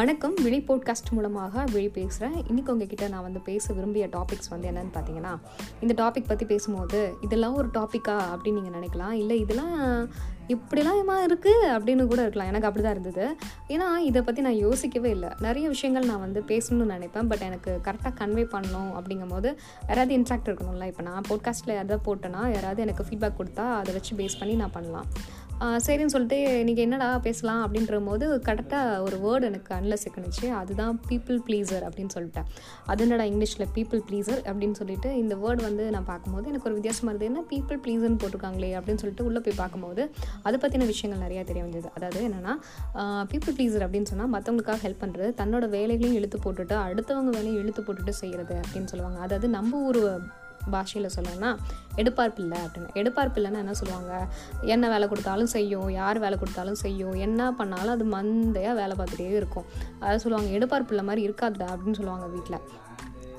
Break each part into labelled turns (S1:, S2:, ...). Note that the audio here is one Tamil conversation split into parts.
S1: வணக்கம். விழி போட்காஸ்ட் மூலமாக விழி பேசுகிறேன் இன்றைக்கி உங்ககிட்ட நான் வந்து பேச விரும்பிய டாபிக்ஸ் வந்து என்னென்னு பார்த்தீங்கன்னா இந்த டாபிக் பற்றி பேசும்போது இதெல்லாம் ஒரு டாப்பிக்கா அப்படின்னு நீங்கள் நினைக்கலாம். இல்லை இதெல்லாம் இப்படிலாம் இருக்குது அப்படின்னு கூட இருக்கலாம். எனக்கு அப்படி தான் இருந்தது. ஏன்னா இதை பற்றி நான் யோசிக்கவே இல்லை. நிறைய விஷயங்கள் நான் வந்து பேசணும்னு நினைப்பேன். பட் எனக்கு கரெக்டாக கன்வே பண்ணணும் அப்படிங்கும் போது யாராவது இன்ட்ராக்ட் இருக்கணும்ல. இப்போ நான் போட்காஸ்ட்டில் யாராவது போட்டேன்னா யாராவது எனக்கு ஃபீட்பேக் கொடுத்தா அதை வச்சு பேஸ் பண்ணி நான் பண்ணலாம். சரின்னு சொல்லிட்டு இன்றைக்கி என்னடா பேசலாம் அப்படின்ற போது கரெக்டாக ஒரு வேர்டு எனக்கு அன்ல சிக்கணுச்சு அதுதான் பீப்புள் ப்ளீஸர் அப்படின்னு சொல்லிட்டேன். அது என்னடா இங்கிலீஷில் பீப்புள் ப்ளீஸர் அப்படின்னு சொல்லிட்டு இந்த வேர்டு வந்து நான் பார்க்கும்போது எனக்கு ஒரு வித்தியாசமாக இருந்தது. என்ன பீப்புள் ப்ளீஸர்னு போட்டிருக்காங்களே அப்படின்னு சொல்லிட்டு உள்ளே போய் பார்க்கும்போது அதை பற்றின விஷயங்கள் நிறையா தெரிய வந்தது. அதாவது என்னென்னா பீப்புள் ப்ளீஸர் அப்படின்னு சொன்னால் மற்றவங்களுக்காக ஹெல்ப் பண்ணுறது தன்னோட வேலைகளையும் இழுத்து போட்டுட்டு அடுத்தவங்க வேலையும் இழுத்து போட்டுட்டு செய்கிறது அப்படின்னு சொல்லுவாங்க. அதாவது நம்ம ஊர் பாஷையில் சொல்லணும்னா எடுப்பார்ப்பில்லை அப்படின்னு. எடுப்பார் இல்லைன்னா என்ன சொல்லுவாங்க? என்ன வேலை கொடுத்தாலும் செய்யும். யார் வேலை கொடுத்தாலும் செய்யும். என்ன பண்ணாலும் அது மந்தையாக வேலை பார்த்துட்டே இருக்கும். அதை சொல்லுவாங்க எடுப்பார்ப்பில்லை மாதிரி இருக்காதுடா அப்படின்னு சொல்லுவாங்க வீட்டில்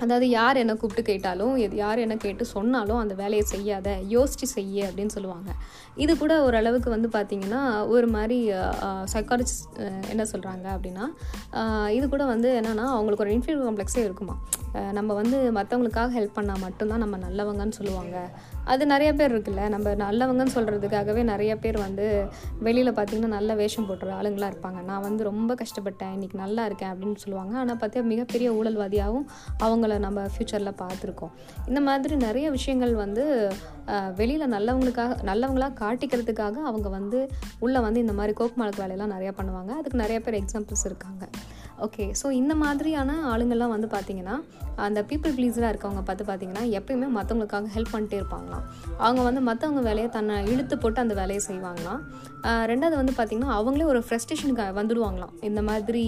S1: அதாவது யார் என்ன கூப்பிட்டு கேட்டாலும் எது யார் என்ன கேட்டு சொன்னாலும் அந்த வேலையை செய்யாத யோசித்து செய்ய அப்படின்னு சொல்லுவாங்க. இது கூட ஓரளவுக்கு வந்து பார்த்திங்கன்னா ஒரு மாதிரி சைக்காலஜிஸ்ட் என்ன சொல்கிறாங்க அப்படின்னா இது கூட வந்து என்னென்னா அவங்களுக்கு ஒரு இன்ஃபீரியர் காம்ப்ளெக்ஸே இருக்குமா நம்ம வந்து மற்றவங்களுக்காக ஹெல்ப் பண்ணால் மட்டும்தான் நம்ம நல்லவங்கன்னு சொல்லுவாங்க. அது நிறைய பேர் இருக்குல்ல நம்ம நல்லவங்கன்னு சொல்கிறதுக்காகவே நிறைய பேர் வந்து வெளியில் பார்த்திங்கன்னா நல்ல வேஷம் போட்டுற ஆளுங்களாக இருப்பாங்க. நான் வந்து ரொம்ப கஷ்டப்பட்டேன் இன்றைக்கி நல்லா இருக்கேன் அப்படின்னு சொல்லுவாங்க. ஆனால் பார்த்தா மிகப்பெரிய ஊழல்வாதியாகவும் அவங்கள நம்ம ஃப்யூச்சரில் பார்த்துருக்கோம் இந்த மாதிரி நிறைய விஷயங்கள் வந்து வெளியில் நல்லவங்களுக்காக நல்லவங்களாக காட்டிக்கிறதுக்காக அவங்க வந்து உள்ளே வந்து இந்த மாதிரி கோக்குமாலக்கு வேலையெல்லாம் நிறையா பண்ணுவாங்க. அதுக்கு நிறைய பேர் எக்ஸாம்பிள்ஸ் இருக்காங்க. ஓகே ஸோ இந்த மாதிரியான ஆளுங்கள்லாம் வந்து பார்த்திங்கன்னா அந்த பீப்புள் ப்ளீஸராக இருக்கவங்க பார்த்து பார்த்திங்கன்னா எப்பயுமே மற்றவங்களுக்காக ஹெல்ப் பண்ணிட்டே இருப்பாங்களாம். அவங்க வந்து மற்றவங்க வேலையை தன்னை இழுத்து போட்டு அந்த வேலையை செய்வாங்களாம். ரெண்டாவது வந்து பார்த்திங்கன்னா அவங்களே ஒரு ஃப்ரெஸ்ட்ரேஷனுக்கு வந்துடுவாங்களாம் இந்த மாதிரி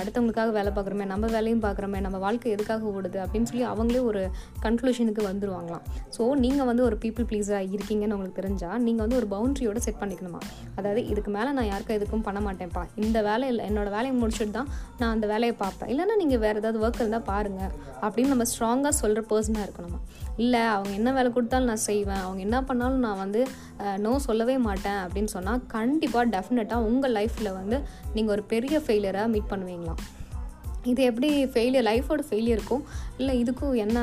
S1: அடுத்தவங்களுக்காக வேலை பார்க்குறோமே நம்ம வேலையும் பார்க்குறோமே நம்ம வாழ்க்கை எதுக்காக ஓடுது அப்படின்னு சொல்லி அவங்களே ஒரு கன்க்ளூஷனுக்கு வந்துடுவாங்களாம் ஸோ நீங்கள் வந்து ஒரு பீப்புள் ப்ளீஸராக இருக்கீங்கன்னு உங்களுக்கு தெரிஞ்சால் நீங்கள் வந்து ஒரு பவுண்ட்ரியோட செட் பண்ணிக்கணுமா அதாவது இதுக்கு மேலே நான் யாருக்கும் எதுக்கும் பண்ண மாட்டேன்ப்பா. இந்த வேலை இல்லை என்னோடய வேலையை முடிச்சுட்டு தான் நான் அந்த வேலையை பார்ப்பேன். இல்லைன்னா நீங்கள் வேறு ஏதாவது ஒர்க் இருந்தால் பாருங்கள் அப்படின்னு நம்ம ஸ்ட்ராங்காக சொல்கிற பர்சனாக இருக்கணும் இல்லை அவங்க என்ன வேலை கொடுத்தாலும் நான் செய்வேன். அவங்க என்ன பண்ணாலும் நான் வந்து நோ சொல்லவே மாட்டேன் அப்படின்னு சொன்னால் கண்டிப்பாக டெஃபினட்டாக உங்கள் லைஃப்பில் வந்து நீங்கள் ஒரு பெரிய ஃபெயிலியராக மீட் பண்ணுவீங்களாம். இது எப்படி ஃபெயிலியர் லைஃபோட ஃபெயிலியருக்கும் இல்லை இதுக்கும் என்ன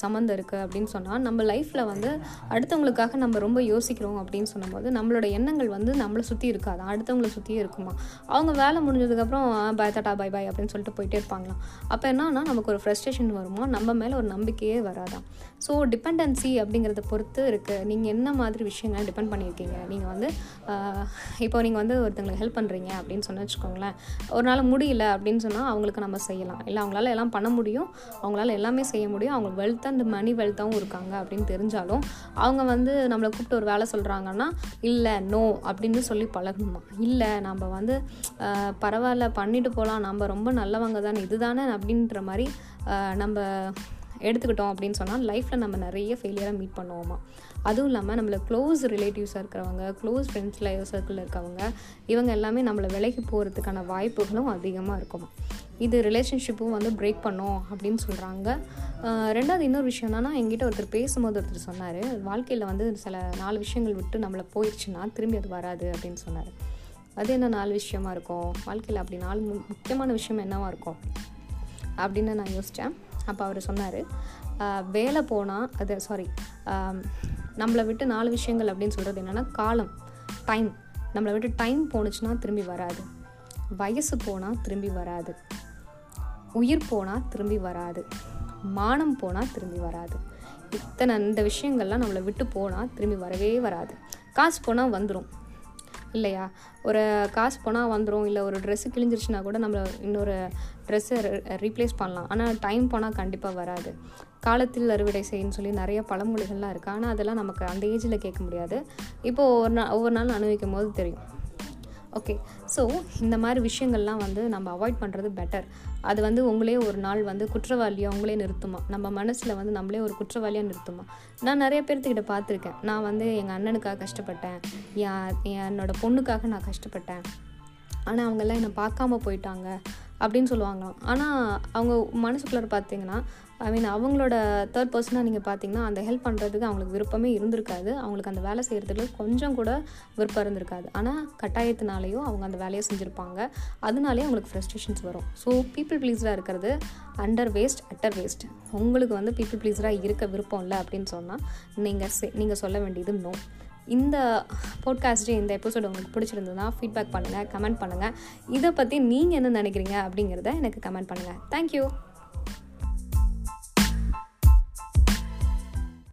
S1: சம்மந்தம் இருக்குது அப்படின்னு சொன்னால் நம்ம லைஃப்பில் வந்து அடுத்தவங்களுக்காக நம்ம ரொம்ப யோசிக்கிறோம் அப்படின்னு சொன்னபோது நம்மளோட எண்ணங்கள் வந்து நம்மளை சுற்றி இருக்காது. அடுத்தவங்கள சுற்றியே இருக்குமா. அவங்க வேலை முடிஞ்சதுக்கப்புறம் பாய் தட்டா பாய் பாய் அப்படின்னு சொல்லிட்டு போயிட்டே இருப்பாங்களாம். அப்போ என்னன்னா நமக்கு ஒரு ஃப்ரஸ்ட்ரேஷன் வருமோ? நம்ம மேலே ஒரு நம்பிக்கையே வராதான் ஸோ டிபெண்டன்சி அப்படிங்கிறத பொறுத்து இருக்குது நீங்கள் என்ன மாதிரி விஷயங்கள் டிபெண்ட் பண்ணியிருக்கீங்க? நீங்கள் வந்து இப்போ நீங்கள் வந்து ஒருத்தங்களுக்கு ஹெல்ப் பண்ணுறீங்க அப்படின்னு சொன்ன வச்சுக்கோங்களேன். ஒரு நாள் முடியல அப்படின்னு சொன்னால் அவங்களுக்கு நம்ம செய்யலாம். இல்லை அவங்களால எல்லாம் பண்ண முடியும். அவங்களால எல்லாமே செய்ய முடியும். அவங்க வெல்த் அண்ட் மணி வெல்த்தாகவும் இருக்காங்க அப்படின்னு தெரிஞ்சாலும் அவங்க வந்து நம்மளை கூப்பிட்டு ஒரு வேலை சொல்கிறாங்கன்னா இல்லை நோ அப்படின்னு சொல்லி பழகணுமா? இல்லை நம்ம வந்து பரவாயில்ல பண்ணிட்டு போகலாம் நம்ம ரொம்ப நல்லவங்க தானே இதுதானே அப்படின்ற மாதிரி நம்ம எடுத்துக்கிட்டோம் அப்படின்னு சொன்னால் லைஃப்பில் நம்ம நிறைய ஃபெயிலியராக மீட் பண்ணுவோமா? அதுவும் இல்லாமல் நம்மளை க்ளோஸ் ரிலேட்டிவ்ஸாக இருக்கிறவங்க க்ளோஸ் ஃப்ரெண்ட்ஸில் சர்க்கிளில் இருக்கவங்க இவங்க எல்லாமே நம்மளை விலைக்கு போகிறதுக்கான வாய்ப்புகளும் அதிகமாக இருக்குமா? இது ரிலேஷன்ஷிப்பும் வந்து பிரேக் பண்ணும் அப்படின்னு சொல்கிறாங்க ரெண்டாவது இன்னொரு விஷயம் என்னன்னா எங்கிட்ட ஒருத்தர் பேசும்போது ஒருத்தர் சொன்னார் வாழ்க்கையில் வந்து சில நாலு விஷயங்கள் விட்டு நம்மளை போயிடுச்சுன்னா திரும்பி அது வராது அப்படின்னு சொன்னார். அது என்ன நாலு விஷயமா இருக்கும்? வாழ்க்கையில் அப்படி நாலு முக்கியமான விஷயம் என்னவா இருக்கும்? அப்படின்னு நான் யோசித்தேன் அப்போ அவர் சொன்னார் வேலை போனால் அது சாரி நம்மளை விட்டு நாலு விஷயங்கள் அப்படின்னு சொல்கிறது என்னென்னா காலம் டைம் நம்மளை விட்டு டைம் போணுச்சுன்னா திரும்பி வராது. வயசு போனால் திரும்பி வராது. உயிர் போனால் திரும்பி வராது. மானம் போனால் திரும்பி வராது. இத்தனை இந்த விஷயங்கள்லாம் நம்மளை விட்டு போனால் திரும்பி வரவே வராது. காசு போனால் வந்துடும் இல்லையா? ஒரு காசு போனால் வந்துடும் இல்லை ஒரு ட்ரெஸ்ஸு கிழிஞ்சிருச்சுன்னா கூட நம்ம இன்னொரு ட்ரெஸ்ஸை ரீப்ளேஸ் பண்ணலாம். ஆனால் டைம் போனால் கண்டிப்பாக வராது. காலத்தில் அறுவடை செய்யுன்னு சொல்லி நிறைய பழமொழிகள்லாம் இருக்குது ஆனால் அதெல்லாம் நமக்கு அந்த ஏஜில் கேட்க முடியாது. இப்போது ஒரு நாள் ஒவ்வொரு நாள் அனுபவிக்கும் போது தெரியும். ஓகே ஸோ இந்த மாதிரி விஷயங்கள்லாம் வந்து நம்ம அவாய்ட் பண்ணுறது பெட்டர் அது வந்து உங்களே ஒரு நாள் வந்து குற்றவாளியாக உங்களே நிறுத்துமா? நம்ம மனசில் வந்து நம்மளே ஒரு குற்றவாளியாக நிறுத்துமா? நான் நிறைய பேர்த்துக்கிட்ட பார்த்துருக்கேன். நான் வந்து எங்கள் அண்ணனுக்காக கஷ்டப்பட்டேன். என் என்னோடய பொண்ணுக்காக நான் கஷ்டப்பட்டேன். ஆனால் அவங்கெல்லாம் என்னை பார்க்காம போயிட்டாங்க. அப்படின்னு சொல்லுவாங்களாம் ஆனால் அவங்க மனசுக்குள்ளே பார்த்தீங்கன்னா ஐ மீன் அவங்களோட தேர்ட் பர்சனாக நீங்கள் பார்த்தீங்கன்னா அந்த ஹெல்ப் பண்ணுறதுக்கு அவங்களுக்கு விருப்பமே இருந்திருக்காது. அவங்களுக்கு அந்த வேலை செய்கிறதுக்கு கொஞ்சம் கூட விருப்பம் இருந்திருக்காது. ஆனால் கட்டாயத்தினாலேயும் அவங்க அந்த வேலையை செஞ்சுருப்பாங்க. அதனாலே அவங்களுக்கு ஃப்ரஸ்ட்ரேஷன்ஸ் வரும். ஸோ பீப்புள் ப்ளீஸராக இருக்கிறது அண்டர் வேஸ்ட் அட்டர் வேஸ்ட் உங்களுக்கு வந்து பீப்புள் ப்ளீஸராக இருக்க விருப்பம் இல்லை அப்படின்னு சொன்னால் நீங்கள் நீங்கள் சொல்ல வேண்டியது நோ இந்த போட்காஸ்ட்டு இந்த எபிசோடு உங்களுக்கு பிடிச்சிருந்ததுன்னா ஃபீட்பேக் பண்ணுங்கள் கமெண்ட் பண்ணுங்கள் இதை பற்றி நீங்கள் என்ன நினைக்கிறீங்க அப்படிங்கிறத எனக்கு கமெண்ட் பண்ணுங்கள் தேங்க்யூ